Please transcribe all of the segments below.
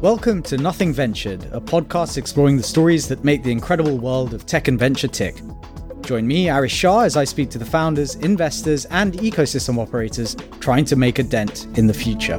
Welcome to Nothing Ventured, a podcast exploring the stories that make the incredible world of tech and venture tick. Join me, Arish Shah, as I speak to the founders, investors, and ecosystem operators trying to make a dent in the future.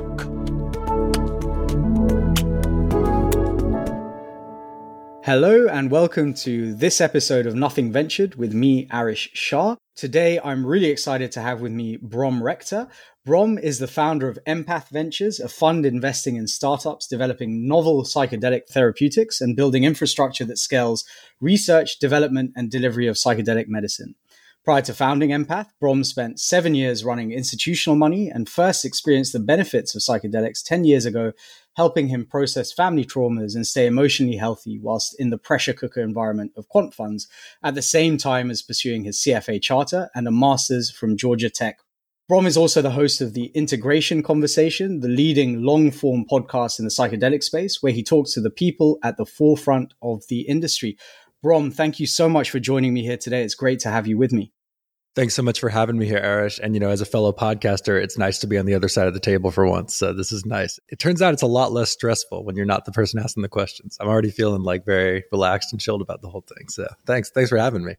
Hello, and welcome to this episode of Nothing Ventured with me, Arish Shah. Today, I'm really excited to have with me Brom Rector. Brom is the founder of Empath Ventures, a fund investing in startups developing novel psychedelic therapeutics and building infrastructure that scales research, development, and delivery of psychedelic medicine. Prior to founding Empath, Brom spent seven years running institutional money and first experienced the benefits of psychedelics 10 years ago, helping him process family traumas and stay emotionally healthy whilst in the pressure cooker environment of quant funds, at the same time as pursuing his CFA charter and a master's from Georgia Tech Brom is also the host of the Integration Conversation, the leading long form podcast in the psychedelic space, where he talks to the people at the forefront of the industry. Brom, thank you so much for joining me here today. It's great to have you with me. Thanks so much for having me here, Arish. And, you know, as a fellow podcaster, it's nice to be on the other side of the table for once. So this is nice. It turns out it's a lot less stressful when you're not the person asking the questions. I'm already feeling like very relaxed and chilled about the whole thing. So thanks. Thanks for having me.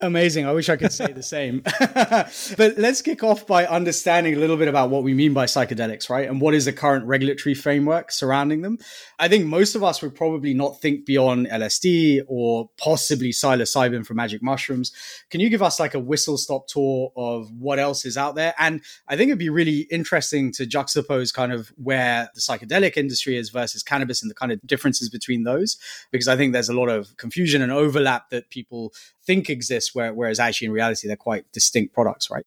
Amazing. I wish I could say the same. but let's kick off by understanding a little bit about what we mean by psychedelics, right? And what is the current regulatory framework surrounding them. I think most of us would probably not think beyond LSD or possibly psilocybin for magic mushrooms. Can you give us like a whistle stop tour of what else is out there? And I think it'd be really interesting to juxtapose kind of where the psychedelic industry is versus cannabis and the kind of differences between those, because I think there's a lot of confusion and overlap that people think exists, where, whereas actually in reality they're quite distinct products, right?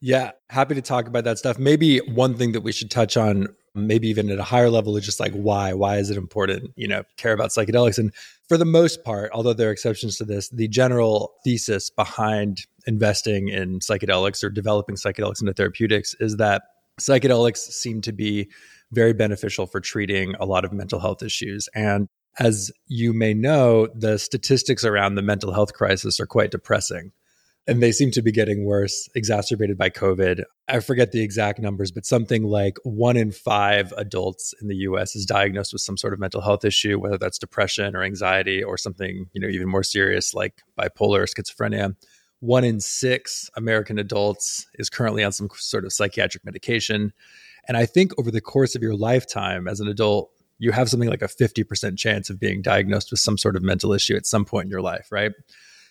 Yeah, happy to talk about that stuff. Maybe one thing that we should touch on, maybe even at a higher level, is just like why? Why is it important? You know, care about psychedelics. And for the most part, although there are exceptions to this, the general thesis behind investing in psychedelics or developing psychedelics into therapeutics is that psychedelics seem to be very beneficial for treating a lot of mental health issues. And as you may know, the statistics around the mental health crisis are quite depressing. And they seem to be getting worse, exacerbated by COVID. I forget the exact numbers, but something like one in five adults in the US is diagnosed with some sort of mental health issue, whether that's depression or anxiety or something, you know, even more serious like bipolar or schizophrenia. One in six American adults is currently on some sort of psychiatric medication. And I think over the course of your lifetime as an adult, you have something like a 50% chance of being diagnosed with some sort of mental issue at some point in your life, right?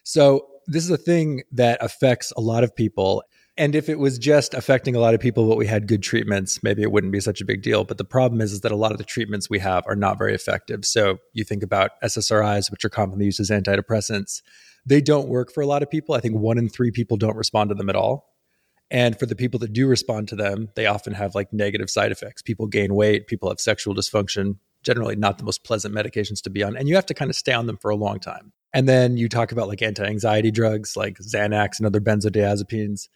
So, this is a thing that affects a lot of people. And if it was just affecting a lot of people, but we had good treatments, maybe it wouldn't be such a big deal. But the problem is, is that a lot of the treatments we have are not very effective. So you think about SSRIs, which are commonly used as antidepressants, they don't work for a lot of people. I think one in three people don't respond to them at all. And for the people that do respond to them, they often have like negative side effects. People gain weight, people have sexual dysfunction, generally not the most pleasant medications to be on. And you have to kind of stay on them for a long time. And then you talk about like anti anxiety drugs like Xanax and other benzodiazepines.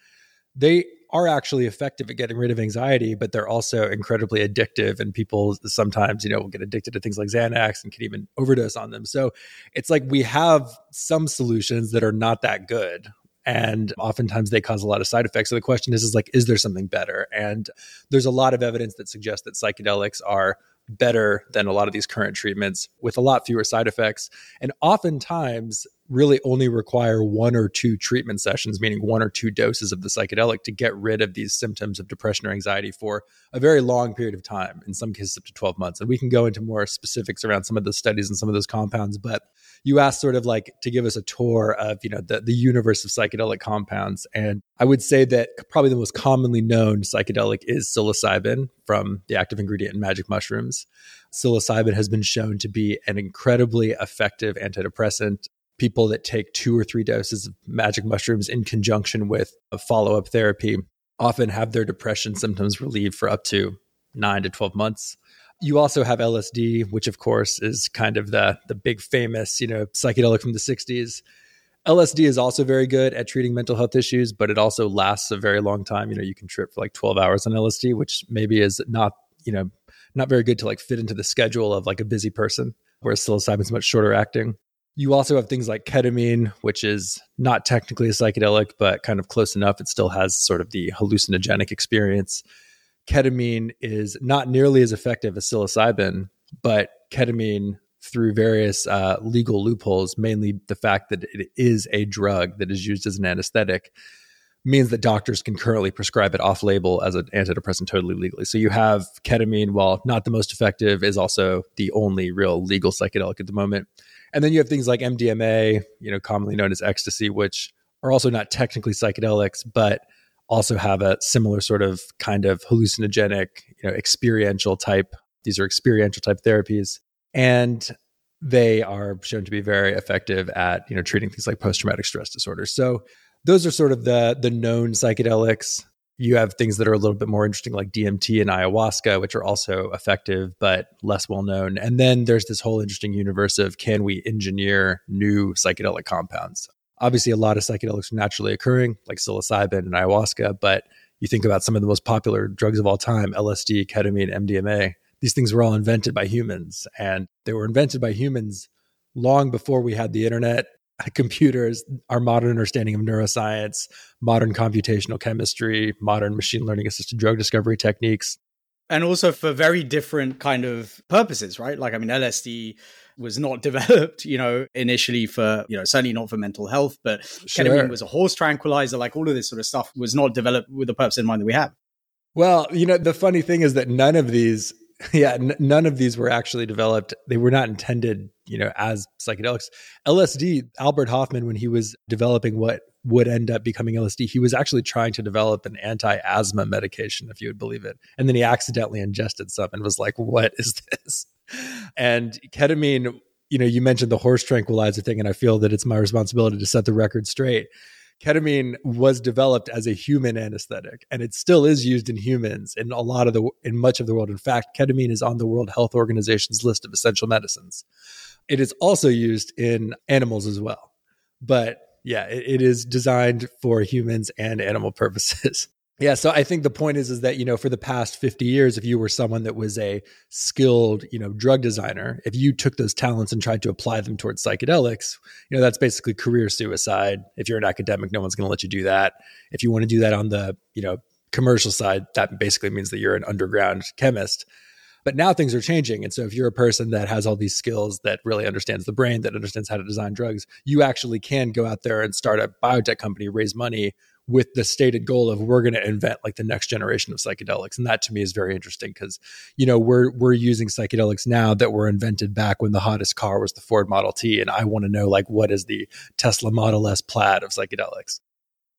They are actually effective at getting rid of anxiety, but they're also incredibly addictive. And people sometimes, you know, will get addicted to things like Xanax and can even overdose on them. So it's like we have some solutions that are not that good and oftentimes they cause a lot of side effects. So the question is is like is there something better? And there's a lot of evidence that suggests that psychedelics are better than a lot of these current treatments with a lot fewer side effects. And oftentimes really only require one or two treatment sessions, meaning one or two doses of the psychedelic to get rid of these symptoms of depression or anxiety for a very long period of time, in some cases up to 12 months. And we can go into more specifics around some of those studies and some of those compounds, but you asked sort of like to give us a tour of, you know, the, the universe of psychedelic compounds. And I would say that probably the most commonly known psychedelic is psilocybin from the active ingredient in magic mushrooms. Psilocybin has been shown to be an incredibly effective antidepressant people that take two or three doses of magic mushrooms in conjunction with a follow up therapy often have their depression symptoms relieved for up to nine to 12 months. You also have LSD, which of course is kind of the, the big famous, you know, psychedelic from the 60s. LSD is also very good at treating mental health issues, but it also lasts a very long time. You know, you can trip for like 12 hours on LSD, which maybe is not, you know, not very good to like fit into the schedule of like a busy person, whereas psilocybin is much shorter acting. You also have things like ketamine, which is not technically a psychedelic, but kind of close enough. It still has sort of the hallucinogenic experience. Ketamine is not nearly as effective as psilocybin, but ketamine through various uh, legal loopholes, mainly the fact that it is a drug that is used as an anesthetic, means that doctors can currently prescribe it off label as an antidepressant totally legally. So you have ketamine, while not the most effective, is also the only real legal psychedelic at the moment. And then you have things like MDMA, you know, commonly known as ecstasy, which are also not technically psychedelics, but also have a similar sort of kind of hallucinogenic, you know, experiential type. These are experiential type therapies. And they are shown to be very effective at, you know, treating things like post-traumatic stress disorder. So those are sort of the the known psychedelics. You have things that are a little bit more interesting, like DMT and ayahuasca, which are also effective but less well known. And then there's this whole interesting universe of can we engineer new psychedelic compounds? Obviously, a lot of psychedelics are naturally occurring, like psilocybin and ayahuasca, but you think about some of the most popular drugs of all time LSD, ketamine, MDMA. These things were all invented by humans, and they were invented by humans long before we had the internet, computers, our modern understanding of neuroscience, modern computational chemistry, modern machine learning assisted drug discovery techniques. And also for very different kind of purposes, right? Like, I mean, LSD was not developed, you know, initially for, you know, certainly not for mental health, but sure. ketamine was a horse tranquilizer. Like all of this sort of stuff was not developed with the purpose in mind that we have. Well, you know, the funny thing is that none of these, yeah, n- none of these were actually developed. They were not intended, you know, as psychedelics. LSD, Albert Hofmann, when he was developing what would end up becoming LSD, he was actually trying to develop an anti asthma medication, if you would believe it. And then he accidentally ingested some and was like, what is this? And ketamine, you know, you mentioned the horse tranquilizer thing, and I feel that it's my responsibility to set the record straight. Ketamine was developed as a human anesthetic, and it still is used in humans in a lot of the in much of the world. In fact, ketamine is on the World Health Organization's list of essential medicines. It is also used in animals as well, but yeah, it, it is designed for humans and animal purposes. Yeah, so I think the point is is that you know for the past 50 years if you were someone that was a skilled, you know, drug designer, if you took those talents and tried to apply them towards psychedelics, you know, that's basically career suicide. If you're an academic, no one's going to let you do that. If you want to do that on the, you know, commercial side, that basically means that you're an underground chemist. But now things are changing. And so if you're a person that has all these skills that really understands the brain, that understands how to design drugs, you actually can go out there and start a biotech company, raise money with the stated goal of we're going to invent like the next generation of psychedelics and that to me is very interesting because you know we're we're using psychedelics now that were invented back when the hottest car was the Ford Model T and I want to know like what is the Tesla Model S plaid of psychedelics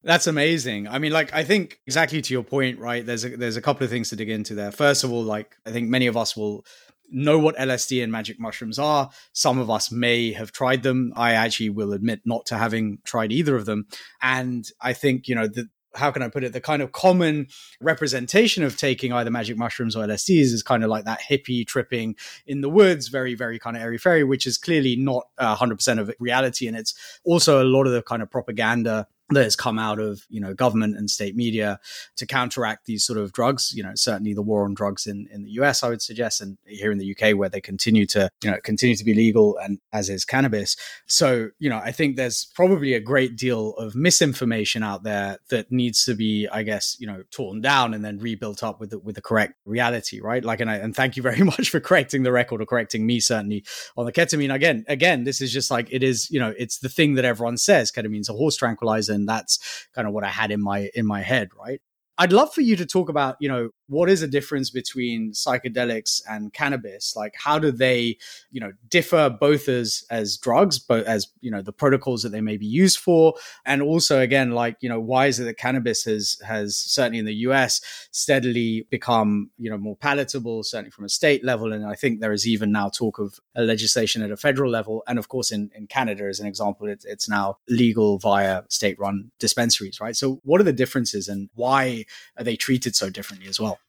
that's amazing. I mean, like, I think exactly to your point, right? There's a, there's a couple of things to dig into there. First of all, like, I think many of us will know what LSD and magic mushrooms are. Some of us may have tried them. I actually will admit not to having tried either of them. And I think, you know, the, how can I put it? The kind of common representation of taking either magic mushrooms or LSDs is kind of like that hippie tripping in the woods, very, very kind of airy fairy, which is clearly not uh, 100% of reality. And it's also a lot of the kind of propaganda that has come out of you know government and state media to counteract these sort of drugs. You know certainly the war on drugs in in the US I would suggest and here in the UK where they continue to you know continue to be legal and as is cannabis. So you know I think there's probably a great deal of misinformation out there that needs to be I guess you know torn down and then rebuilt up with the, with the correct reality right? Like and I, and thank you very much for correcting the record or correcting me certainly on the ketamine. Again again this is just like it is you know it's the thing that everyone says. Ketamine's a horse tranquilizer and that's kind of what I had in my in my head, right? I'd love for you to talk about, you know, what is the difference between psychedelics and cannabis? Like how do they you know differ both as as drugs but as you know the protocols that they may be used for? And also again like you know why is it that cannabis has has certainly in the US steadily become you know more palatable certainly from a state level? And I think there is even now talk of a legislation at a federal level. And of course in in Canada as an example it, it's now legal via state run dispensaries right? So what are the differences and why are they treated so differently as well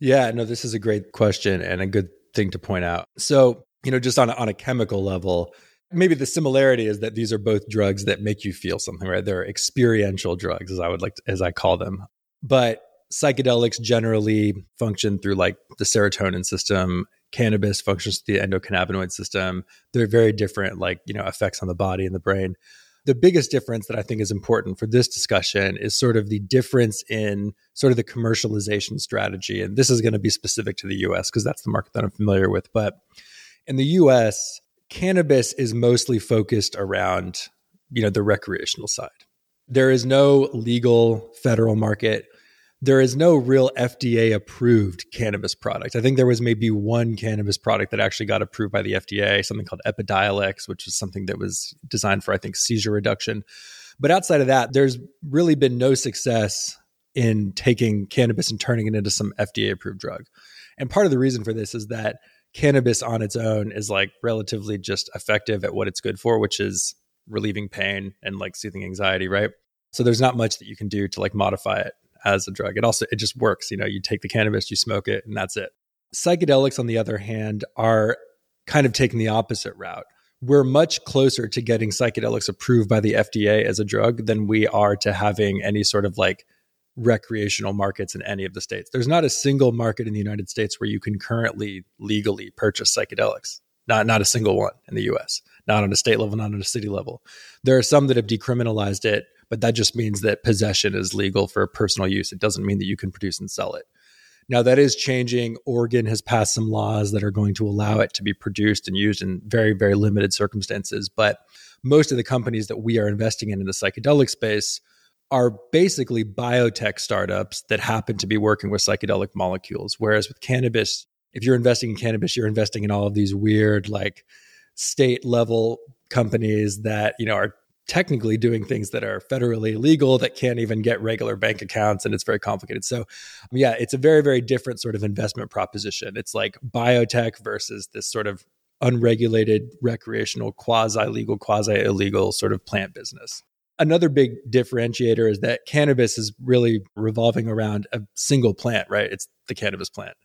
yeah, no, this is a great question and a good thing to point out. So, you know, just on a, on a chemical level, maybe the similarity is that these are both drugs that make you feel something, right? They're experiential drugs, as I would like, to, as I call them. But psychedelics generally function through like the serotonin system. Cannabis functions through the endocannabinoid system. They're very different, like you know, effects on the body and the brain the biggest difference that I think is important for this discussion is sort of the difference in sort of the commercialization strategy. And this is going to be specific to the US because that's the market that I'm familiar with. But in the US, cannabis is mostly focused around, you know, the recreational side. There is no legal federal market there is no real FDA approved cannabis product. I think there was maybe one cannabis product that actually got approved by the FDA, something called Epidiolex, which is something that was designed for, I think, seizure reduction. But outside of that, there's really been no success in taking cannabis and turning it into some FDA approved drug. And part of the reason for this is that cannabis on its own is like relatively just effective at what it's good for, which is relieving pain and like soothing anxiety, right? So there's not much that you can do to like modify it as a drug. It also it just works. You know, you take the cannabis, you smoke it, and that's it. Psychedelics, on the other hand, are kind of taking the opposite route. We're much closer to getting psychedelics approved by the FDA as a drug than we are to having any sort of like recreational markets in any of the states. There's not a single market in the United States where you can currently legally purchase psychedelics. Not not a single one in the US. Not on a state level, not on a city level. There are some that have decriminalized it but that just means that possession is legal for personal use. It doesn't mean that you can produce and sell it. Now, that is changing. Oregon has passed some laws that are going to allow it to be produced and used in very, very limited circumstances. But most of the companies that we are investing in in the psychedelic space are basically biotech startups that happen to be working with psychedelic molecules. Whereas with cannabis, if you're investing in cannabis, you're investing in all of these weird, like state level companies that you know are technically doing things that are federally illegal that can't even get regular bank accounts and it's very complicated. So yeah it's a very very different sort of investment proposition. It's like biotech versus this sort of unregulated recreational quasi legal quasi illegal sort of plant business. Another big differentiator is that cannabis is really revolving around a single plant right? It's the cannabis plant.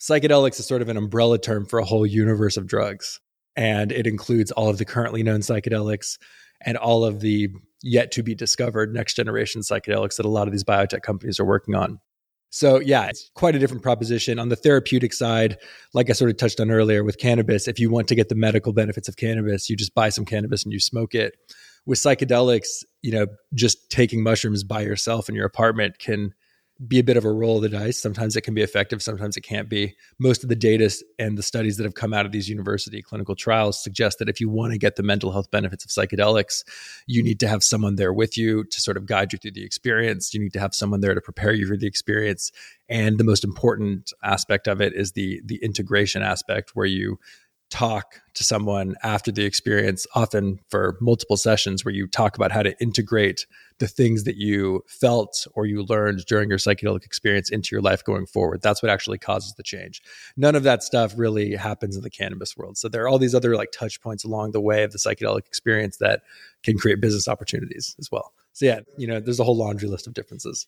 Psychedelics is sort of an umbrella term for a whole universe of drugs and it includes all of the currently known psychedelics and all of the yet to be discovered next generation psychedelics that a lot of these biotech companies are working on. So, yeah, it's quite a different proposition. On the therapeutic side, like I sort of touched on earlier with cannabis, if you want to get the medical benefits of cannabis, you just buy some cannabis and you smoke it. With psychedelics, you know, just taking mushrooms by yourself in your apartment can be a bit of a roll of the dice. Sometimes it can be effective, sometimes it can't be. Most of the data and the studies that have come out of these university clinical trials suggest that if you want to get the mental health benefits of psychedelics, you need to have someone there with you to sort of guide you through the experience. You need to have someone there to prepare you for the experience. And the most important aspect of it is the the integration aspect where you talk to someone after the experience, often for multiple sessions, where you talk about how to integrate the things that you felt or you learned during your psychedelic experience into your life going forward. That's what actually causes the change. None of that stuff really happens in the cannabis world. So there are all these other like touch points along the way of the psychedelic experience that can create business opportunities as well. So yeah, you know, there's a whole laundry list of differences.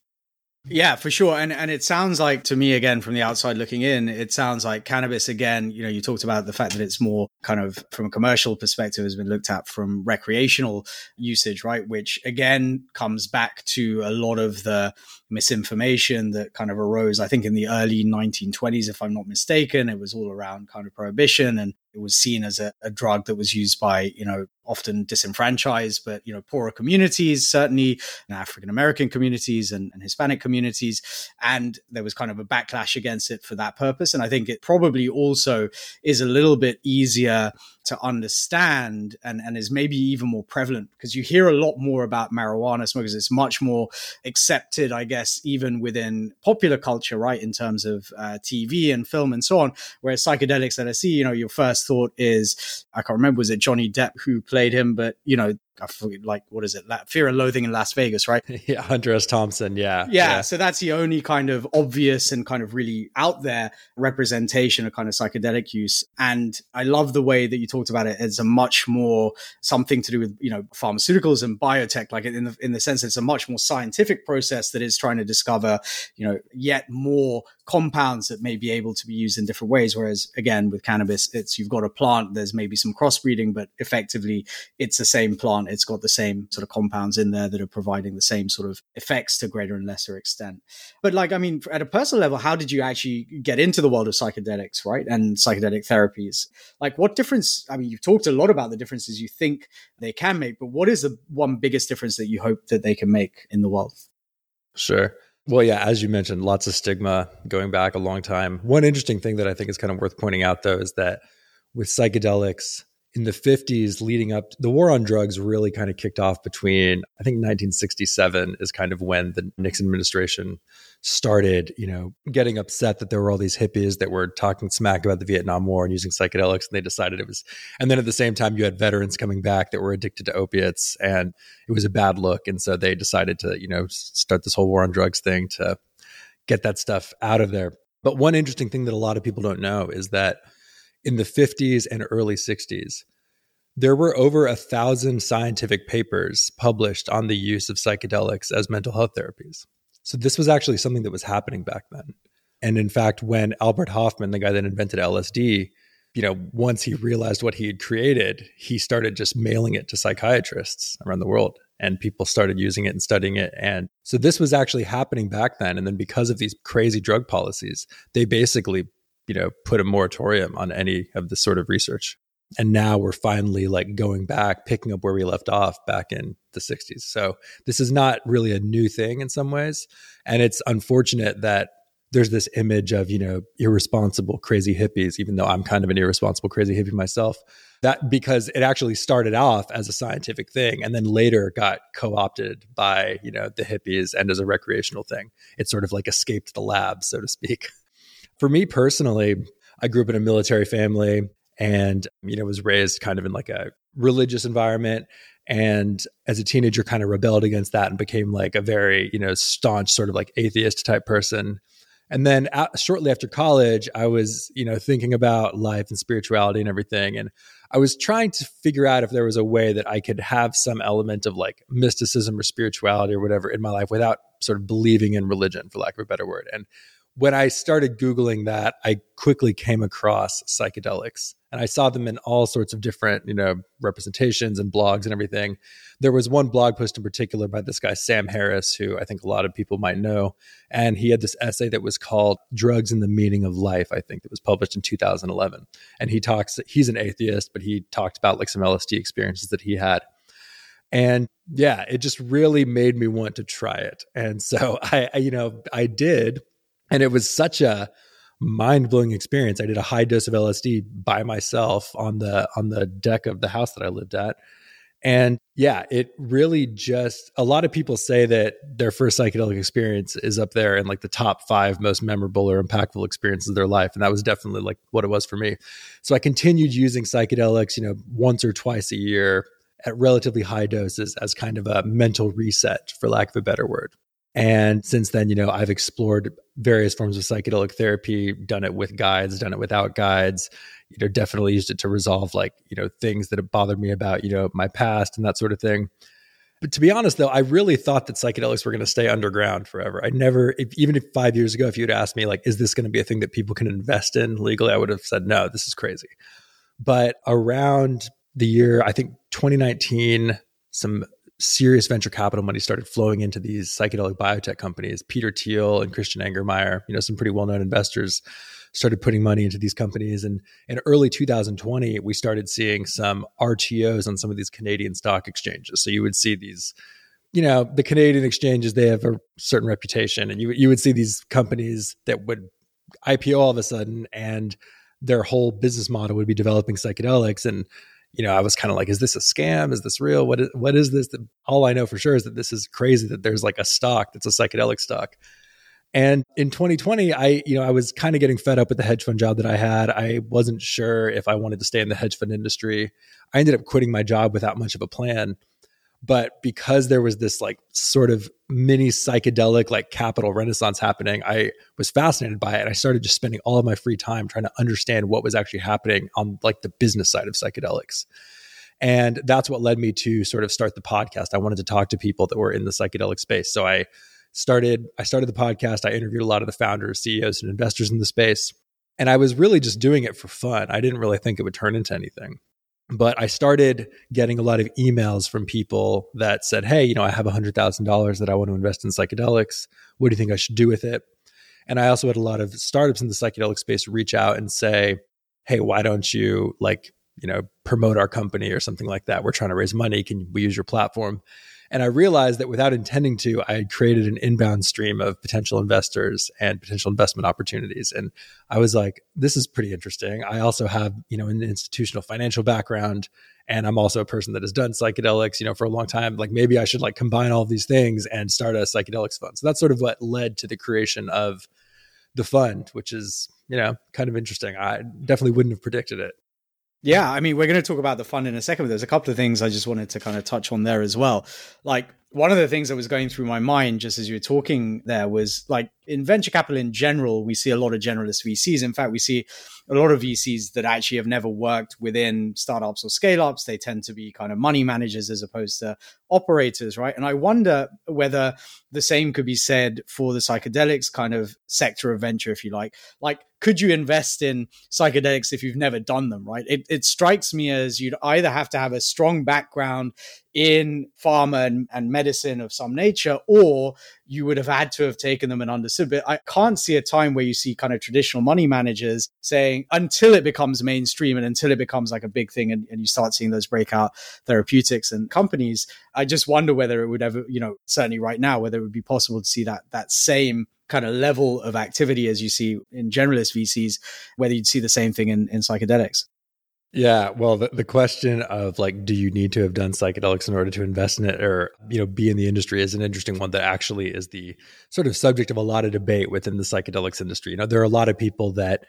Yeah, for sure. And and it sounds like to me again from the outside looking in, it sounds like cannabis again, you know, you talked about the fact that it's more kind of from a commercial perspective has been looked at from recreational usage, right? Which again comes back to a lot of the misinformation that kind of arose, I think in the early 1920s, if I'm not mistaken. It was all around kind of prohibition and it was seen as a, a drug that was used by, you know, often disenfranchised, but you know, poorer communities, certainly African American communities and, and, Hispanic communities. And there was kind of a backlash against it for that purpose. And I think it probably also is a little bit easier to understand and, and is maybe even more prevalent because you hear a lot more about marijuana smokers. It's much more accepted, I guess, even within popular culture, right, in terms of uh, TV and film and so on. Whereas psychedelics see, you know, your first thought is, I can't remember, was it Johnny Depp who played him? But, you know, I forget, like what is it? Fear and Loathing in Las Vegas, right? yeah, Hunter S. Thompson. Yeah, yeah, yeah. So that's the only kind of obvious and kind of really out there representation of kind of psychedelic use. And I love the way that you talked about it as a much more something to do with you know pharmaceuticals and biotech, like in the in the sense it's a much more scientific process that is trying to discover you know yet more compounds that may be able to be used in different ways. Whereas again, with cannabis, it's you've got a plant, there's maybe some crossbreeding, but effectively it's the same plant. It's got the same sort of compounds in there that are providing the same sort of effects to greater and lesser extent. But like, I mean, at a personal level, how did you actually get into the world of psychedelics, right? And psychedelic therapies? Like, what difference? I mean, you've talked a lot about the differences you think they can make, but what is the one biggest difference that you hope that they can make in the world? Sure. Well, yeah, as you mentioned, lots of stigma going back a long time. One interesting thing that I think is kind of worth pointing out, though, is that with psychedelics, in the 50s leading up the war on drugs really kind of kicked off between i think 1967 is kind of when the nixon administration started you know getting upset that there were all these hippies that were talking smack about the vietnam war and using psychedelics and they decided it was and then at the same time you had veterans coming back that were addicted to opiates and it was a bad look and so they decided to you know start this whole war on drugs thing to get that stuff out of there. But one interesting thing that a lot of people don't know is that in the 50s and early 60s, there were over a thousand scientific papers published on the use of psychedelics as mental health therapies. So this was actually something that was happening back then. And in fact, when Albert Hofmann, the guy that invented LSD, you know, once he realized what he had created, he started just mailing it to psychiatrists around the world and people started using it and studying it. And so this was actually happening back then. And then because of these crazy drug policies, they basically you know put a moratorium on any of this sort of research. And now we're finally like going back picking up where we left off back in the 60s so this is not really a new thing in some ways. And it's unfortunate that there's this image of you know irresponsible crazy hippies even though i'm kind of an irresponsible crazy hippie myself that because it actually started off as a scientific thing and then later got co-opted by you know the hippies and as a recreational thing. It sort of like escaped the lab so to speak for me personally, I grew up in a military family and, you know, was raised kind of in like a religious environment. And as a teenager, kind of rebelled against that and became like a very, you know, staunch sort of like atheist type person. And then shortly after college, I was, you know, thinking about life and spirituality and everything. And I was trying to figure out if there was a way that I could have some element of like mysticism or spirituality or whatever in my life without sort of believing in religion, for lack of a better word. And when I started Googling that, I quickly came across psychedelics and I saw them in all sorts of different, you know, representations and blogs and everything. There was one blog post in particular by this guy, Sam Harris, who I think a lot of people might know. And he had this essay that was called Drugs and the Meaning of Life, I think, that was published in 2011. And he talks, he's an atheist, but he talked about like some LSD experiences that he had. And yeah, it just really made me want to try it. And so I, I you know, I did and it was such a mind blowing experience. I did a high dose of LSD by myself on the on the deck of the house that I lived at. And yeah, it really just a lot of people say that their first psychedelic experience is up there in like the top five most memorable or impactful experiences of their life. And that was definitely like what it was for me. So I continued using psychedelics, you know, once or twice a year at relatively high doses as kind of a mental reset, for lack of a better word. And since then, you know, I've explored various forms of psychedelic therapy, done it with guides, done it without guides, you know, definitely used it to resolve like, you know, things that have bothered me about, you know, my past and that sort of thing. But to be honest, though, I really thought that psychedelics were going to stay underground forever. I never, if, even if five years ago, if you'd asked me, like, is this going to be a thing that people can invest in legally, I would have said, no, this is crazy. But around the year, I think 2019, some serious venture capital money started flowing into these psychedelic biotech companies. Peter Thiel and Christian Angermayer, you know, some pretty well-known investors started putting money into these companies. And in early 2020, we started seeing some RTOs on some of these Canadian stock exchanges. So you would see these, you know, the Canadian exchanges, they have a certain reputation. And you, you would see these companies that would IPO all of a sudden and their whole business model would be developing psychedelics. And you know, I was kind of like, is this a scam? Is this real? What is, what is this? All I know for sure is that this is crazy that there's like a stock that's a psychedelic stock. And in 2020, I, you know, I was kind of getting fed up with the hedge fund job that I had. I wasn't sure if I wanted to stay in the hedge fund industry. I ended up quitting my job without much of a plan. But because there was this like sort of mini psychedelic like capital renaissance happening, I was fascinated by it. I started just spending all of my free time trying to understand what was actually happening on like the business side of psychedelics. And that's what led me to sort of start the podcast. I wanted to talk to people that were in the psychedelic space. So I started I started the podcast. I interviewed a lot of the founders, CEOs, and investors in the space. And I was really just doing it for fun. I didn't really think it would turn into anything. But I started getting a lot of emails from people that said, Hey, you know, I have $100,000 that I want to invest in psychedelics. What do you think I should do with it? And I also had a lot of startups in the psychedelic space reach out and say, Hey, why don't you like, you know, promote our company or something like that? We're trying to raise money. Can we use your platform? And I realized that without intending to, I had created an inbound stream of potential investors and potential investment opportunities. And I was like, this is pretty interesting. I also have, you know, an institutional financial background. And I'm also a person that has done psychedelics, you know, for a long time. Like maybe I should like combine all these things and start a psychedelics fund. So that's sort of what led to the creation of the fund, which is, you know, kind of interesting. I definitely wouldn't have predicted it. Yeah, I mean, we're going to talk about the fund in a second, but there's a couple of things I just wanted to kind of touch on there as well. Like, one of the things that was going through my mind just as you were talking there was like in venture capital in general, we see a lot of generalist VCs. In fact, we see a lot of VCs that actually have never worked within startups or scale ups. They tend to be kind of money managers as opposed to operators, right? And I wonder whether the same could be said for the psychedelics kind of sector of venture, if you like. Like, could you invest in psychedelics if you've never done them, right? It, it strikes me as you'd either have to have a strong background in pharma and, and medicine of some nature, or you would have had to have taken them and understood. But I can't see a time where you see kind of traditional money managers saying until it becomes mainstream and until it becomes like a big thing and, and you start seeing those breakout therapeutics and companies. I just wonder whether it would ever, you know, certainly right now, whether it would be possible to see that that same kind of level of activity as you see in generalist VCs, whether you'd see the same thing in, in psychedelics. Yeah, well, the, the question of like, do you need to have done psychedelics in order to invest in it, or you know, be in the industry is an interesting one that actually is the sort of subject of a lot of debate within the psychedelics industry. You know, there are a lot of people that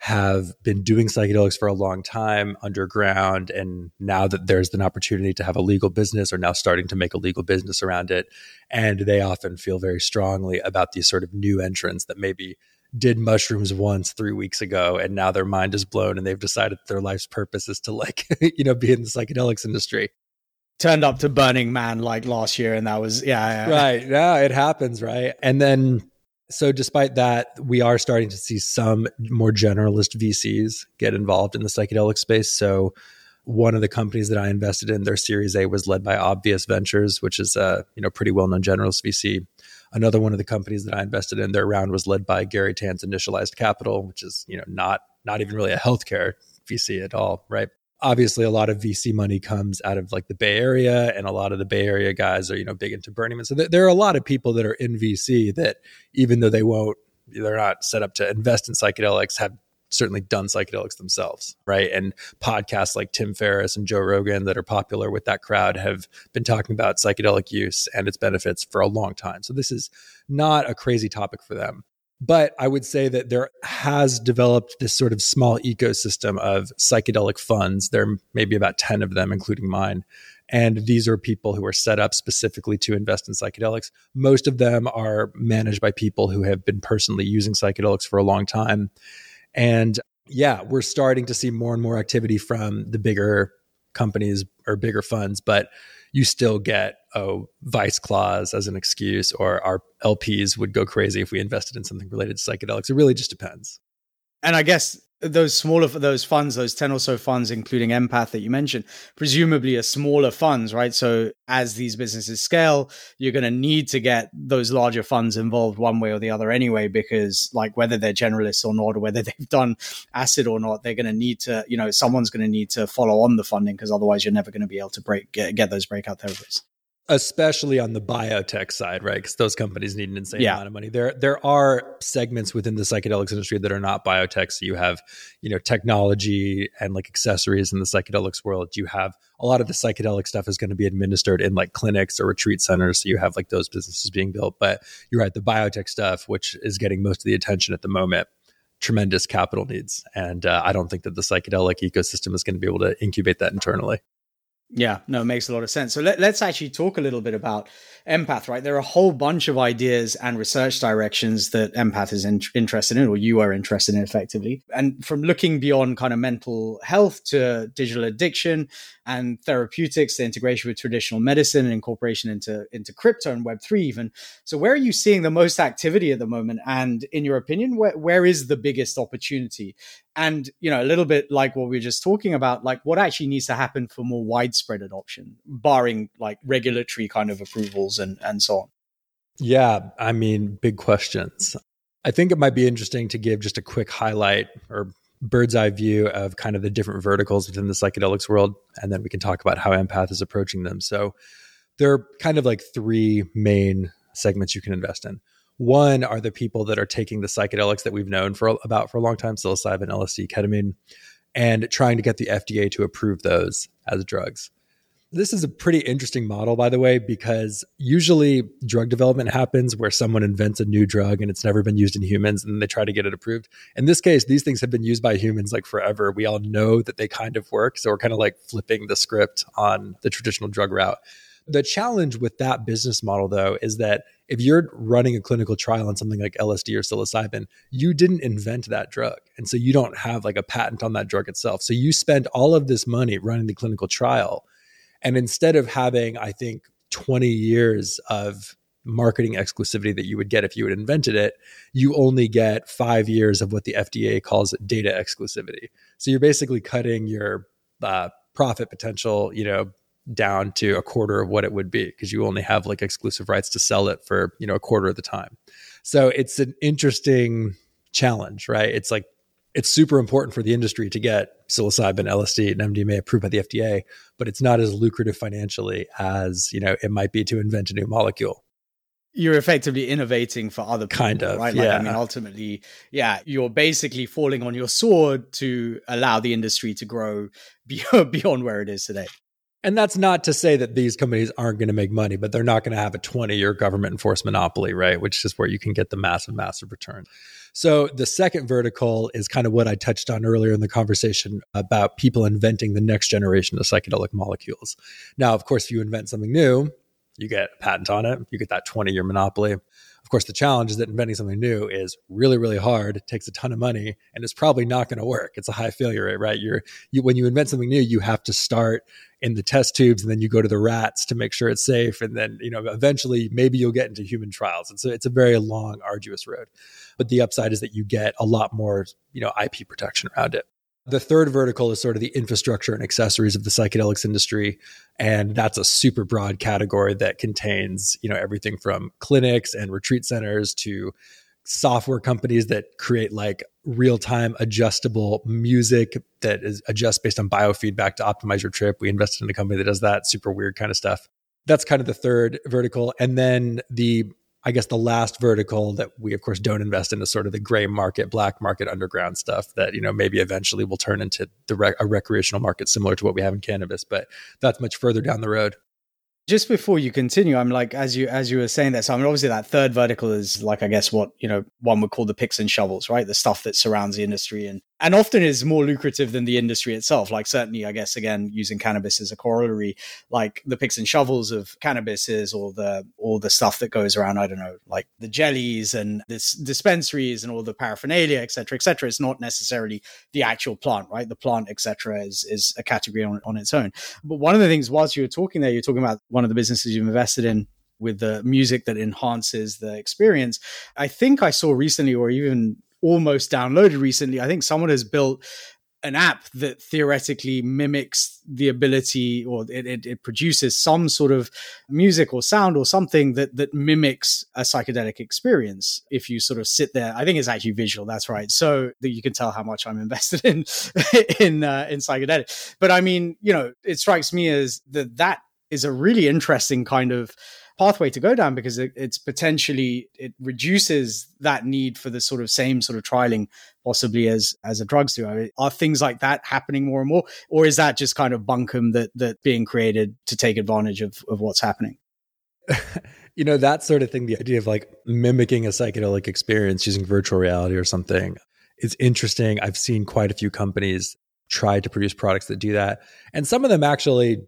have been doing psychedelics for a long time underground, and now that there's an opportunity to have a legal business, are now starting to make a legal business around it, and they often feel very strongly about these sort of new entrants that maybe did mushrooms once three weeks ago and now their mind is blown and they've decided their life's purpose is to like you know be in the psychedelics industry turned up to burning man like last year and that was yeah, yeah. right yeah it happens right and then so despite that we are starting to see some more generalist vcs get involved in the psychedelic space so one of the companies that I invested in, their Series A was led by Obvious Ventures, which is a you know pretty well known generalist VC. Another one of the companies that I invested in, their round was led by Garry Tan's Initialized Capital, which is you know not not even really a healthcare VC at all, right? Obviously, a lot of VC money comes out of like the Bay Area, and a lot of the Bay Area guys are you know big into Burning Man. So th- there are a lot of people that are in VC that even though they won't, they're not set up to invest in psychedelics, have certainly done psychedelics themselves, right? And podcasts like Tim Ferriss and Joe Rogan that are popular with that crowd have been talking about psychedelic use and its benefits for a long time. So this is not a crazy topic for them. But I would say that there has developed this sort of small ecosystem of psychedelic funds. There may be about 10 of them, including mine. And these are people who are set up specifically to invest in psychedelics. Most of them are managed by people who have been personally using psychedelics for a long time and yeah, we're starting to see more and more activity from the bigger companies or bigger funds, but you still get oh vice clause as an excuse or our lps would go crazy if we invested in something related to psychedelics. It really just depends. And i guess those smaller those funds those 10 or so funds including empath that you mentioned presumably are smaller funds right? So as these businesses scale you're going to need to get those larger funds involved one way or the other anyway because like whether they're generalists or not or whether they've done acid or not they're going to need to you know someone's going to need to follow on the funding because otherwise you're never going to be able to break get, get those breakout therapies especially on the biotech side, right? Because those companies need an insane yeah. amount of money. There, there are segments within the psychedelics industry that are not biotech. So you have, you know, technology and like accessories in the psychedelics world. You have a lot of the psychedelic stuff is going to be administered in like clinics or retreat centers. So you have like those businesses being built. But you're right, the biotech stuff, which is getting most of the attention at the moment, tremendous capital needs, and uh, I don't think that the psychedelic ecosystem is going to be able to incubate that internally. Yeah, no, it makes a lot of sense. So let, us actually talk a little bit about empath, right? There are a whole bunch of ideas and research directions that empath is in, interested in, or you are interested in effectively. And from looking beyond kind of mental health to digital addiction and therapeutics, the integration with traditional medicine and incorporation into, into crypto and Web3 even. So where are you seeing the most activity at the moment? And in your opinion, where, where is the biggest opportunity? And you know a little bit like what we were just talking about like what actually needs to happen for more widespread adoption barring like regulatory kind of approvals and and so on? Yeah i mean big questions. I think it might be interesting to give just a quick highlight or bird's eye view of kind of the different verticals within the psychedelics world and then we can talk about how empath is approaching them. So there are kind of like three main segments you can invest in one are the people that are taking the psychedelics that we've known for about for a long time, psilocybin, LSD, ketamine, and trying to get the FDA to approve those as drugs. This is a pretty interesting model, by the way, because usually drug development happens where someone invents a new drug and it's never been used in humans and they try to get it approved. In this case, these things have been used by humans like forever. We all know that they kind of work. So we're kind of like flipping the script on the traditional drug route. The challenge with that business model, though, is that if you're running a clinical trial on something like LSD or psilocybin, you didn't invent that drug. And so you don't have like a patent on that drug itself. So you spend all of this money running the clinical trial. And instead of having, I think, 20 years of marketing exclusivity that you would get if you had invented it, you only get five years of what the FDA calls data exclusivity. So you're basically cutting your uh, profit potential, you know, down to a quarter of what it would be because you only have like exclusive rights to sell it for you know a quarter of the time. So it's an interesting challenge right? It's like it's super important for the industry to get psilocybin lsd and mdma approved by the fda but it's not as lucrative financially as you know it might be to invent a new molecule. You're effectively innovating for other people, kind of right? Like, yeah i mean ultimately yeah you're basically falling on your sword to allow the industry to grow beyond, beyond where it is today and that's not to say that these companies aren't going to make money, but they're not going to have a 20 year government enforced monopoly, right? Which is where you can get the massive, massive return. So the second vertical is kind of what I touched on earlier in the conversation about people inventing the next generation of psychedelic molecules. Now, of course, if you invent something new, you get a patent on it, you get that 20 year monopoly. Of course, the challenge is that inventing something new is really, really hard. It takes a ton of money, and it's probably not going to work. It's a high failure rate, right? You're you, when you invent something new, you have to start in the test tubes, and then you go to the rats to make sure it's safe, and then you know eventually maybe you'll get into human trials. And so it's a very long, arduous road. But the upside is that you get a lot more, you know, IP protection around it. The third vertical is sort of the infrastructure and accessories of the psychedelics industry. And that's a super broad category that contains, you know, everything from clinics and retreat centers to software companies that create like real-time adjustable music that is adjust based on biofeedback to optimize your trip. We invested in a company that does that super weird kind of stuff. That's kind of the third vertical. And then the I guess the last vertical that we of course don't invest in is sort of the gray market, black market, underground stuff that you know maybe eventually will turn into the rec- a recreational market similar to what we have in cannabis, but that's much further down the road. Just before you continue i'm like as you as you were saying that so i mean obviously that third vertical is like i guess what you know one would call the picks and shovels right? The stuff that surrounds the industry and and often is more lucrative than the industry itself. Like certainly, I guess again using cannabis as a corollary, like the picks and shovels of cannabis is all the all the stuff that goes around. I don't know, like the jellies and this dispensaries and all the paraphernalia, etc., cetera, et cetera. It's not necessarily the actual plant, right? The plant, etc., is is a category on, on its own. But one of the things, whilst you were talking there, you're talking about one of the businesses you've invested in with the music that enhances the experience. I think I saw recently, or even almost downloaded recently. I think someone has built an app that theoretically mimics the ability or it, it, it, produces some sort of music or sound or something that that mimics a psychedelic experience if you sort of sit there. I think it's actually visual that's right. So that you can tell how much i'm invested in in uh, in psychedelic. But i mean you know it strikes me as that that is a really interesting kind of pathway to go down because it, it's potentially it reduces that need for the sort of same sort of trialing possibly as as a drugs do. I mean, are things like that happening more and more, or is that just kind of bunkum that that being created to take advantage of of what's happening? you know that sort of thing. The idea of like mimicking a psychedelic experience using virtual reality or something It's interesting. I've seen quite a few companies try to produce products that do that, and some of them actually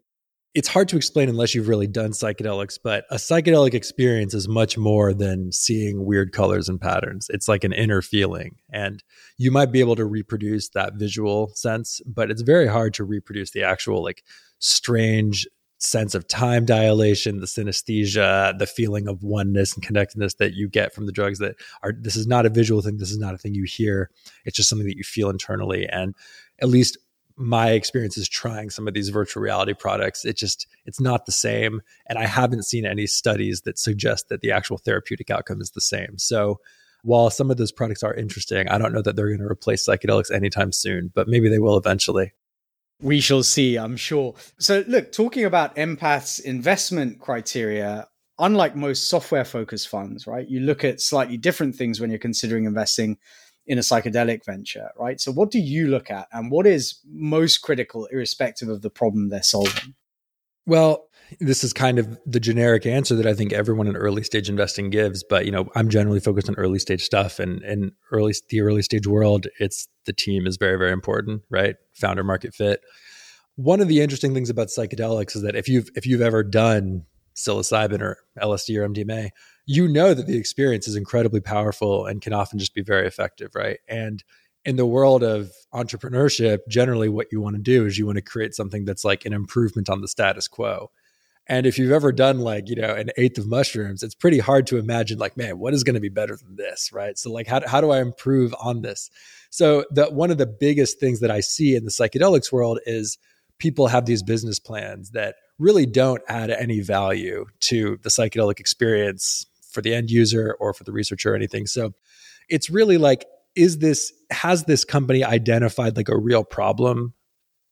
it's hard to explain unless you've really done psychedelics, but a psychedelic experience is much more than seeing weird colors and patterns. It's like an inner feeling. And you might be able to reproduce that visual sense, but it's very hard to reproduce the actual, like, strange sense of time dilation, the synesthesia, the feeling of oneness and connectedness that you get from the drugs that are this is not a visual thing, this is not a thing you hear. It's just something that you feel internally. And at least my experience is trying some of these virtual reality products it just it's not the same and i haven't seen any studies that suggest that the actual therapeutic outcome is the same. So while some of those products are interesting i don't know that they're going to replace psychedelics anytime soon but maybe they will eventually. We shall see i'm sure. So look talking about empath's investment criteria unlike most software focused funds right you look at slightly different things when you're considering investing in a psychedelic venture, right? So, what do you look at, and what is most critical, irrespective of the problem they're solving? Well, this is kind of the generic answer that I think everyone in early stage investing gives. But you know, I'm generally focused on early stage stuff, and in early the early stage world, it's the team is very very important, right? Founder market fit. One of the interesting things about psychedelics is that if you've if you've ever done psilocybin or LSD or MDMA, you know that the experience is incredibly powerful and can often just be very effective, right? And in the world of entrepreneurship, generally what you want to do is you want to create something that's like an improvement on the status quo. And if you've ever done like, you know, an eighth of mushrooms, it's pretty hard to imagine like, man, what is going to be better than this, right? So like how, how do I improve on this? So one of the biggest things that I see in the psychedelics world is people have these business plans that really don't add any value to the psychedelic experience for the end user or for the researcher or anything. So it's really like, is this, has this company identified like a real problem,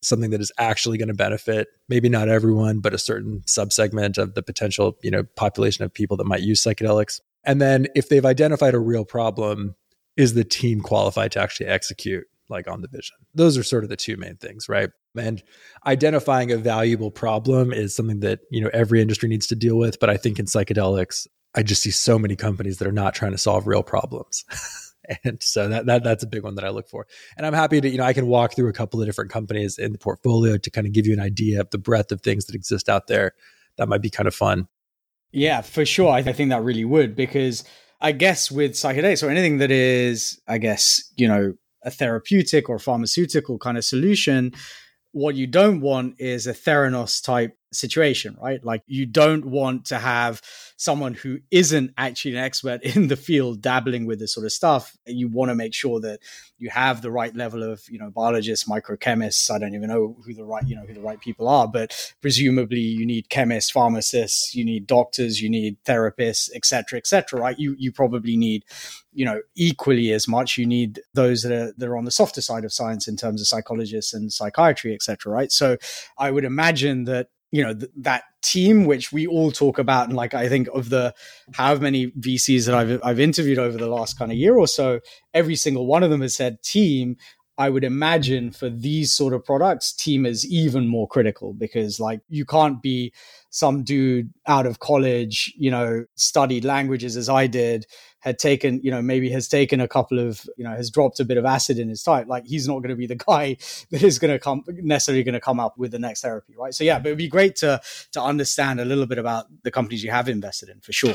something that is actually going to benefit maybe not everyone, but a certain subsegment of the potential, you know, population of people that might use psychedelics? And then if they've identified a real problem, is the team qualified to actually execute like on the vision. Those are sort of the two main things, right? And identifying a valuable problem is something that, you know, every industry needs to deal with, but I think in psychedelics, I just see so many companies that are not trying to solve real problems. and so that, that that's a big one that I look for. And I'm happy to, you know, I can walk through a couple of different companies in the portfolio to kind of give you an idea of the breadth of things that exist out there. That might be kind of fun. Yeah, for sure. I, th- I think that really would because I guess with psychedelics or anything that is, I guess, you know, a therapeutic or pharmaceutical kind of solution. What you don't want is a Theranos type situation, right? Like you don't want to have someone who isn't actually an expert in the field dabbling with this sort of stuff. You want to make sure that you have the right level of, you know, biologists, microchemists. I don't even know who the right, you know, who the right people are, but presumably you need chemists, pharmacists, you need doctors, you need therapists, etc., etc. right? You you probably need, you know, equally as much. You need those that are that are on the softer side of science in terms of psychologists and psychiatry, etc. right? So I would imagine that you know th- that team which we all talk about and like i think of the however many vcs that i've i've interviewed over the last kind of year or so every single one of them has said team i would imagine for these sort of products team is even more critical because like you can't be some dude out of college you know studied languages as i did had taken, you know, maybe has taken a couple of, you know, has dropped a bit of acid in his type, like he's not going to be the guy that is going to come necessarily going to come up with the next therapy, right? So yeah, but it'd be great to to understand a little bit about the companies you have invested in for sure.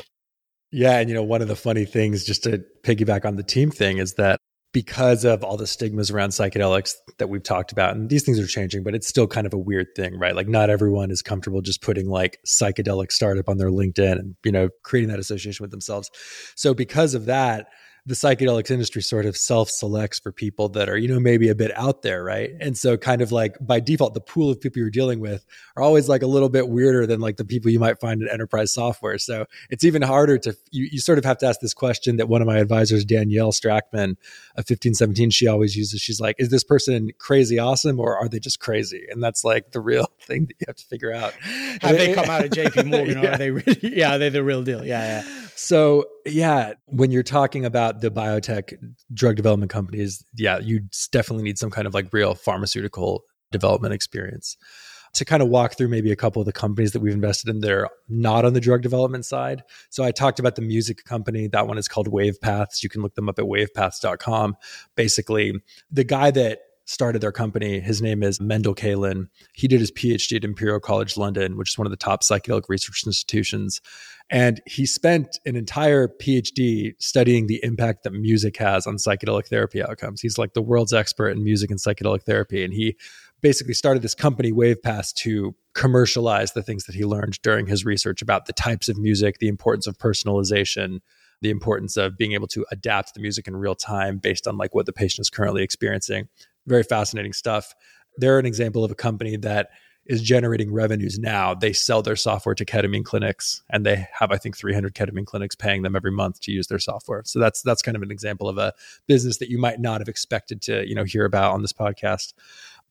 Yeah, and you know, one of the funny things, just to piggyback on the team thing, is that because of all the stigmas around psychedelics that we've talked about and these things are changing but it's still kind of a weird thing right? Like not everyone is comfortable just putting like psychedelic startup on their linkedin and you know creating that association with themselves. So because of that the psychedelics industry sort of self selects for people that are, you know, maybe a bit out there, right? Mm-hmm. And so, kind of like by default, the pool of people you're dealing with are always like a little bit weirder than like the people you might find in enterprise software. So, it's even harder to, you, you sort of have to ask this question that one of my advisors, Danielle Strachman of 1517, she always uses. She's like, is this person crazy awesome or are they just crazy? And that's like the real thing that you have to figure out. Have they come out of JP Morgan? yeah. Are they really, yeah, are they the real deal? Yeah, yeah. So, yeah, when you're talking about the biotech drug development companies, yeah, you definitely need some kind of like real pharmaceutical development experience. To kind of walk through maybe a couple of the companies that we've invested in that are not on the drug development side. So I talked about the music company. That one is called WavePaths. You can look them up at wavepaths.com. Basically, the guy that started their company. His name is Mendel Kaelen. He did his PhD at Imperial College London, which is one of the top psychedelic research institutions. And he spent an entire PhD studying the impact that music has on psychedelic therapy outcomes. He's like the world's expert in music and psychedelic therapy. And he basically started this company, WavePaths, to commercialize the things that he learned during his research about the types of music, the importance of personalization, the importance of being able to adapt the music in real time based on like what the patient is currently experiencing. Very fascinating stuff. They're an example of a company that is generating revenues now. They sell their software to ketamine clinics and they have I think 300 ketamine clinics paying them every month to use their software. So that's that's kind of an example of a business that you might not have expected to, you know, hear about on this podcast.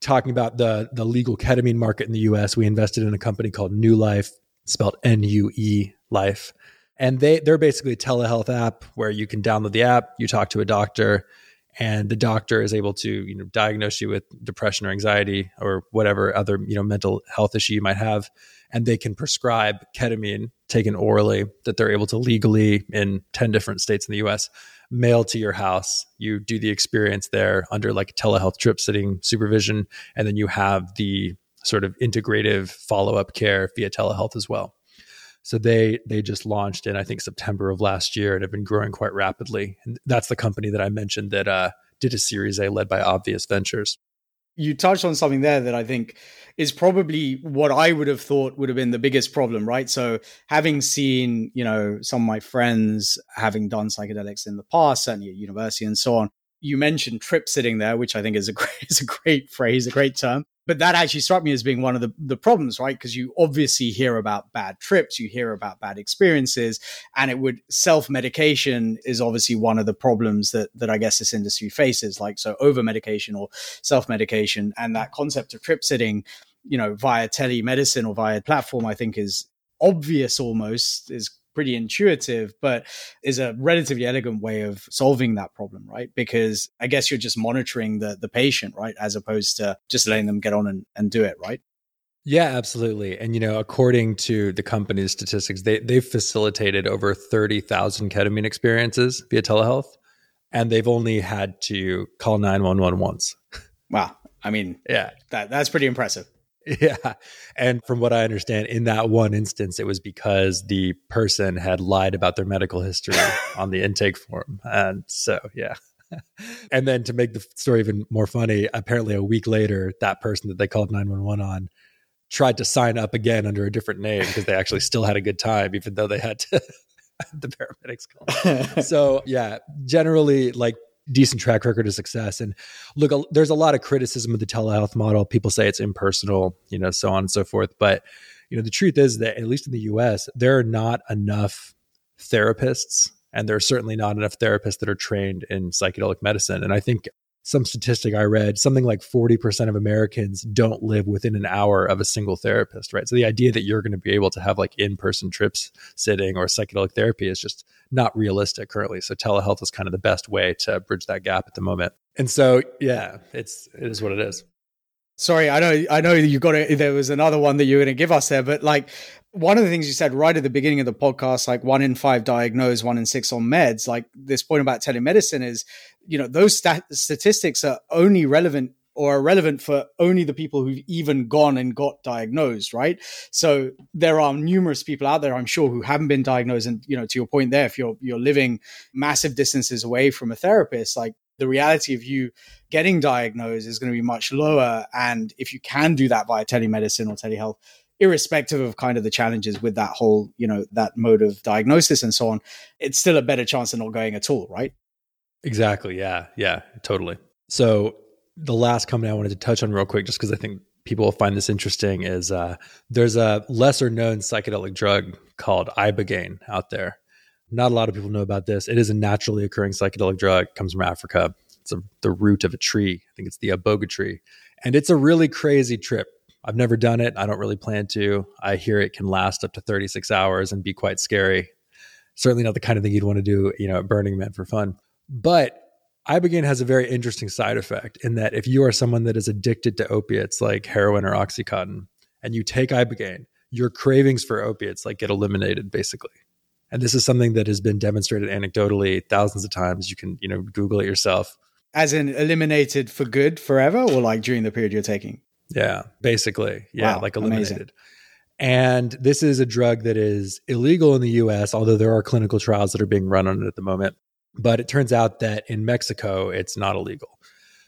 Talking about the the legal ketamine market in the US, we invested in a company called Nue Life, spelled N U E Life. And they they're basically a telehealth app where you can download the app, you talk to a doctor, and the doctor is able to you know diagnose you with depression or anxiety or whatever other you know mental health issue you might have and they can prescribe ketamine taken orally that they're able to legally in 10 different states in the US mail to your house. You do the experience there under like telehealth trip sitting supervision and then you have the sort of integrative follow-up care via telehealth as well so they they just launched in I think September of last year and have been growing quite rapidly. And that's the company that I mentioned that uh, did a Series A led by Obvious Ventures. You touched on something there that I think is probably what I would have thought would have been the biggest problem, right? So having seen, you know, some of my friends having done psychedelics in the past, certainly at university and so on, you mentioned trip sitting there, which I think is a great, is a great phrase, a great term but that actually struck me as being one of the, the problems, right? Because you obviously hear about bad trips, you hear about bad experiences, and it would self medication is obviously one of the problems that that I guess this industry faces, like so over medication or self medication, and that concept of trip sitting, you know, via telemedicine or via platform, I think is obvious almost is pretty intuitive, but is a relatively elegant way of solving that problem, right? Because I guess you're just monitoring the the patient, right, as opposed to just letting them get on and, and do it, right? Yeah, absolutely. And you know, according to the company's statistics, they they've facilitated over 30,000 ketamine experiences via telehealth and they've only had to call 911 once. Wow. I mean, yeah. That that's pretty impressive. Yeah. And from what I understand, in that one instance, it was because the person had lied about their medical history on the intake form. And so, yeah. and then to make the story even more funny, apparently a week later, that person that they called 911 on tried to sign up again under a different name because they actually still had a good time, even though they had to. the paramedics call. so yeah, generally like decent track record of success. And look, there's a lot of criticism of the telehealth model. People say it's impersonal, you know, so on and so forth. But you know, the truth is that at least in the U.S., there are not enough therapists, and there are certainly not enough therapists that are trained in psychedelic medicine. And I think some statistic I read, something like 40% of Americans don't live within an hour of a single therapist, right? So the idea that you're going to be able to have like in person trips sitting or psychedelic therapy is just not realistic currently. So telehealth is kind of the best way to bridge that gap at the moment. And so, yeah, it's, it is what it is. Sorry, I know, I know you got it. There was another one that you were going to give us there, but like one of the things you said right at the beginning of the podcast, like one in five diagnosed, one in six on meds, like this point about telemedicine is, you know, those stat- statistics are only relevant or are relevant for only the people who've even gone and got diagnosed, right? So there are numerous people out there, I'm sure, who haven't been diagnosed. And, you know, to your point there, if you're, you're living massive distances away from a therapist, like the reality of you getting diagnosed is going to be much lower. And if you can do that via telemedicine or telehealth, irrespective of kind of the challenges with that whole, you know, that mode of diagnosis and so on, it's still a better chance of not going at all, right? Exactly. Yeah. Yeah. Totally. So the last company I wanted to touch on real quick, just because I think people will find this interesting, is uh, there's a lesser known psychedelic drug called ibogaine out there. Not a lot of people know about this. It is a naturally occurring psychedelic drug. It comes from Africa. It's a, the root of a tree. I think it's the iboga tree, and it's a really crazy trip. I've never done it. I don't really plan to. I hear it can last up to 36 hours and be quite scary. Certainly not the kind of thing you'd want to do, you know, at Burning Man for fun. But Ibogaine has a very interesting side effect in that if you are someone that is addicted to opiates like heroin or Oxycontin and you take Ibogaine, your cravings for opiates like get eliminated basically. And this is something that has been demonstrated anecdotally thousands of times. You can, you know, Google it yourself. As in eliminated for good forever or like during the period you're taking? Yeah, basically. Yeah, Wow, like amazing. eliminated. And this is a drug that is illegal in the US, although there are clinical trials that are being run on it at the moment. But it turns out that in Mexico, it's not illegal.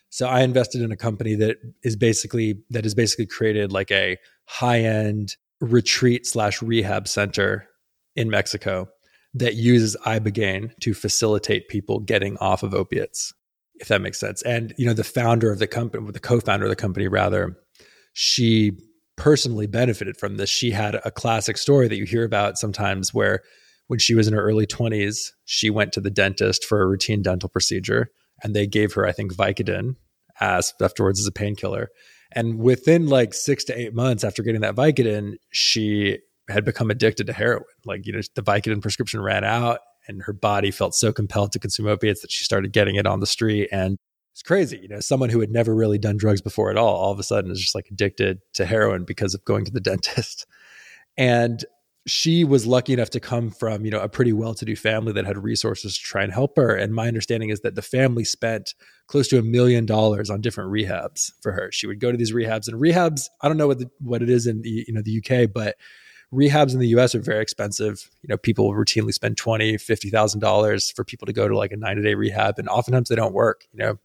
So I invested in a company that is basically that has basically created like a high-end retreat slash rehab center in Mexico that uses ibogaine to facilitate people getting off of opiates, if that makes sense. And you know, the founder of the company, the co-founder of the company, rather, she personally benefited from this. She had a classic story that you hear about sometimes where when she was in her early 20s, she went to the dentist for a routine dental procedure and they gave her, I think, Vicodin as afterwards as a painkiller. And within like six to eight months after getting that Vicodin, she had become addicted to heroin. Like, you know, the Vicodin prescription ran out and her body felt so compelled to consume opiates that she started getting it on the street. And it's crazy. You know, someone who had never really done drugs before at all, all of a sudden is just like addicted to heroin because of going to the dentist. And she was lucky enough to come from, you know, a pretty well-to-do family that had resources to try and help her. And my understanding is that the family spent close to a million dollars on different rehabs for her. She would go to these rehabs and rehabs, I don't know what the, what it is in the, you know, the UK, but rehabs in the US are very expensive. You know, people routinely spend twenty, fifty thousand dollars for people to go to like a 90 day rehab. And oftentimes they don't work. You know,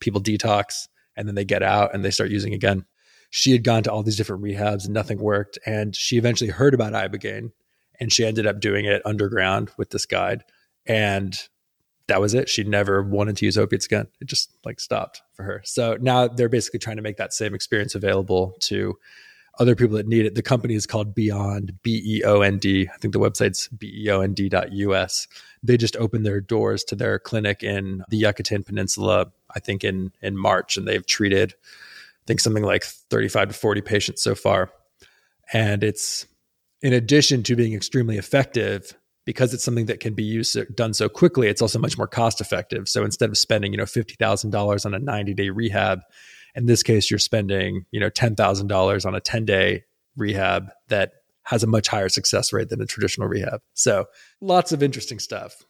people detox and then they get out and they start using again. She had gone to all these different rehabs and nothing worked. And she eventually heard about Ibogaine and she ended up doing it underground with this guide. And that was it. She never wanted to use opiates again. It just like stopped for her. So now they're basically trying to make that same experience available to other people that need it. The company is called Beond, B E O N D. I think the website's B E O N D dot US. They just opened their doors to their clinic in the Yucatan Peninsula, I think in, in March, and they've treated, I think something like 35 to 40 patients so far. And it's in addition to being extremely effective, because it's something that can be used done so quickly, it's also much more cost effective. So instead of spending, you know, fifty thousand dollars on a ninety day rehab, in this case, you're spending, you know, ten thousand dollars on a ten day rehab that has a much higher success rate than a traditional rehab. So lots of interesting stuff.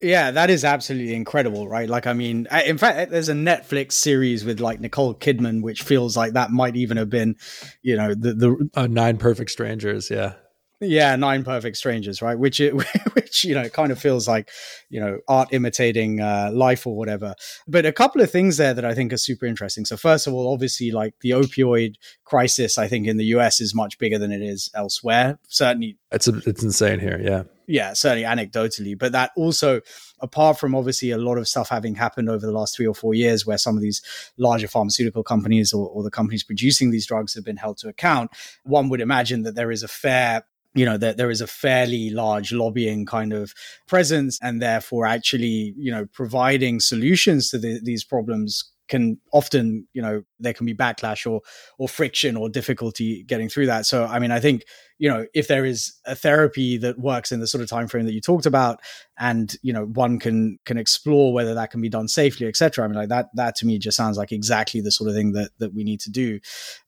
Yeah, that is absolutely incredible, right? Like, I mean, in fact, there's a Netflix series with like Nicole Kidman, which feels like that might even have been, you know, the the Uh, Nine Perfect Strangers, yeah. Yeah nine perfect strangers, right? Which it which you know kind of feels like you know art imitating uh, life or whatever. But a couple of things there that I think are super interesting. So first of all, obviously, like the opioid crisis, I think in the U.S. is much bigger than it is elsewhere. Certainly, It's it's insane here, yeah. yeah, certainly anecdotally, but that also, apart from obviously a lot of stuff having happened over the last three or four years, where some of these larger pharmaceutical companies or, or the companies producing these drugs have been held to account, one would imagine that there is a fair you know that there is a fairly large lobbying kind of presence and therefore actually you know providing solutions to the, these problems can often you know there can be backlash or or friction or difficulty getting through that. So i mean i think you know if there is a therapy that works in the sort of time frame that you talked about and you know one can can explore whether that can be done safely etc i mean like that that to me just sounds like exactly the sort of thing that that we need to do.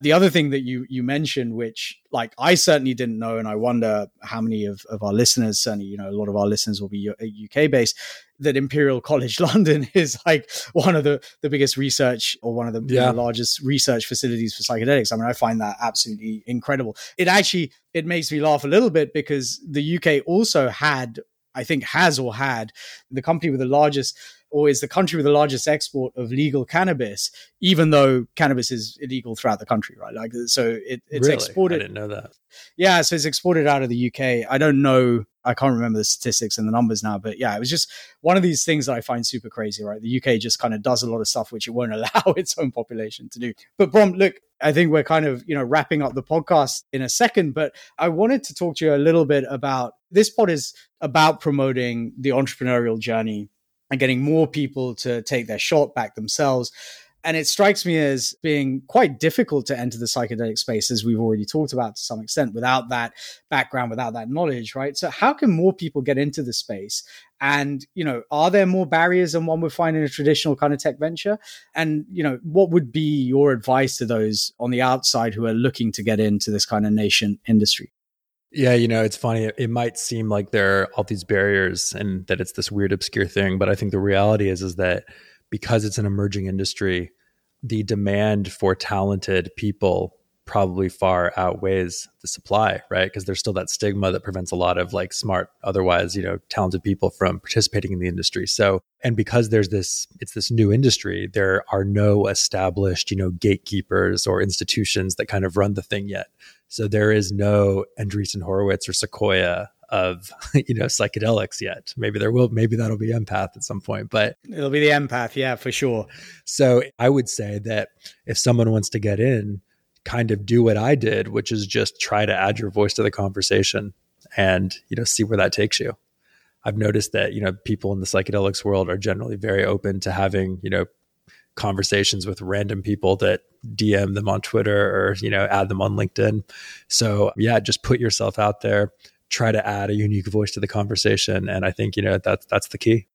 The other thing that you you mentioned which like i certainly didn't know and i wonder how many of, of our listeners certainly you know a lot of our listeners will be uk based that imperial college london is like one of the the biggest research or one of the, Yeah. the largest research facilities for psychedelics. I mean i find that absolutely incredible. It actually it makes me laugh a little bit because the uk also had i think has or had the company with the largest or is the country with the largest export of legal cannabis, even though cannabis is illegal throughout the country, right? Like, so it, it's really? exported. I didn't know that. Yeah, so it's exported out of the UK. I don't know. I can't remember the statistics and the numbers now, but yeah, it was just one of these things that I find super crazy, right? The UK just kind of does a lot of stuff which it won't allow its own population to do. But Brom, look, I think we're kind of, you know, wrapping up the podcast in a second, but I wanted to talk to you a little bit about this pod is about promoting the entrepreneurial journey and getting more people to take their shot back themselves. And it strikes me as being quite difficult to enter the psychedelic space, as we've already talked about to some extent, without that background, without that knowledge, right? So, how can more people get into the space? And, you know, are there more barriers than one would find in a traditional kind of tech venture? And, you know, what would be your advice to those on the outside who are looking to get into this kind of nation industry? Yeah, you know, it's funny. It, might seem like there are all these barriers and that it's this weird, obscure thing, but I think the reality is is that because it's an emerging industry, the demand for talented people probably far outweighs the supply, right? Because there's still that stigma that prevents a lot of like smart, otherwise, you know, talented people from participating in the industry. So, and because there's this, it's this new industry, there are no established, you know, gatekeepers or institutions that kind of run the thing yet. So there is no Andreessen Horowitz or Sequoia of you know psychedelics yet. Maybe there will. Maybe that'll be empath at some point. But it'll be the empath, yeah, for sure. So I would say that if someone wants to get in, kind of do what I did, which is just try to add your voice to the conversation and you know see where that takes you. I've noticed that you know people in the psychedelics world are generally very open to having you know conversations with random people that DM them on Twitter or you know add them on LinkedIn. So yeah, just put yourself out there try to add a unique voice to the conversation. And I think, you know, that's that's the key.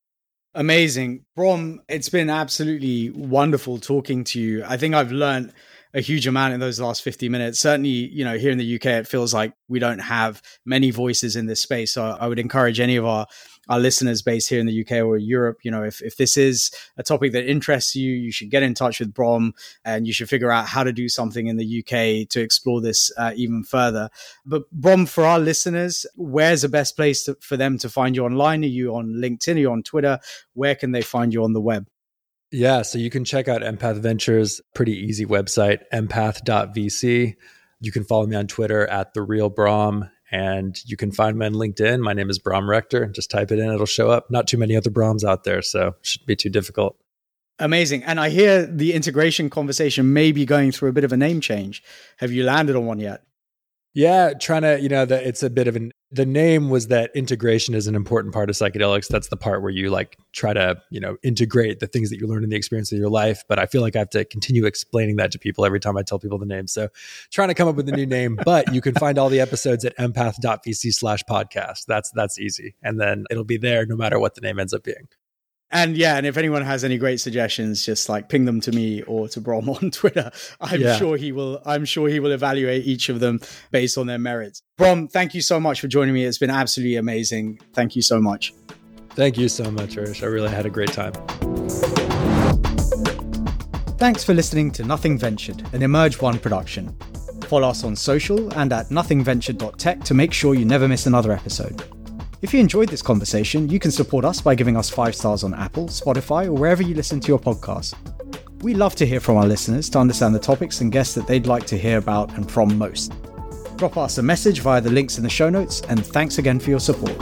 Amazing. Brom, it's been absolutely wonderful talking to you. I think I've learned a huge amount in those last 50 minutes. Certainly, you know, here in the UK, it feels like we don't have many voices in this space. So I would encourage any of our our listeners based here in the UK or Europe, you know, if, if this is a topic that interests you, you should get in touch with Brom and you should figure out how to do something in the UK to explore this uh, even further. But Brom, for our listeners, where's the best place to, for them to find you online? Are you on LinkedIn? Are you on Twitter? Where can they find you on the web? Yeah, so you can check out Empath Ventures, pretty easy website, empath.vc. You can follow me on Twitter at the real Brom, and you can find me on LinkedIn. My name is Brom Rector. Just type it in, it'll show up. Not too many other Broms out there, so shouldn't be too difficult. Amazing. And I hear the integration conversation may be going through a bit of a name change. Have you landed on one yet? Yeah, trying to, you know, that it's a bit of an the name was that integration is an important part of psychedelics. That's the part where you like try to, you know, integrate the things that you learn in the experience of your life. But I feel like I have to continue explaining that to people every time I tell people the name. So trying to come up with a new name, but you can find all the episodes at empath.vc slash podcast. That's that's easy. And then it'll be there no matter what the name ends up being. And yeah, and if anyone has any great suggestions, just like ping them to me or to Brom on Twitter. I'm yeah. sure he will. I'm sure he will evaluate each of them based on their merits. Brom, thank you so much for joining me. It's been absolutely amazing. Thank you so much. Thank you so much, Arish. I really had a great time. Thanks for listening to Nothing Ventured, an Emerge One production. Follow us on social and at nothingventured.tech to make sure you never miss another episode. If you enjoyed this conversation, you can support us by giving us five stars on Apple, Spotify, or wherever you listen to your podcasts. We love to hear from our listeners to understand the topics and guests that they'd like to hear about and from most. Drop us a message via the links in the show notes, and thanks again for your support.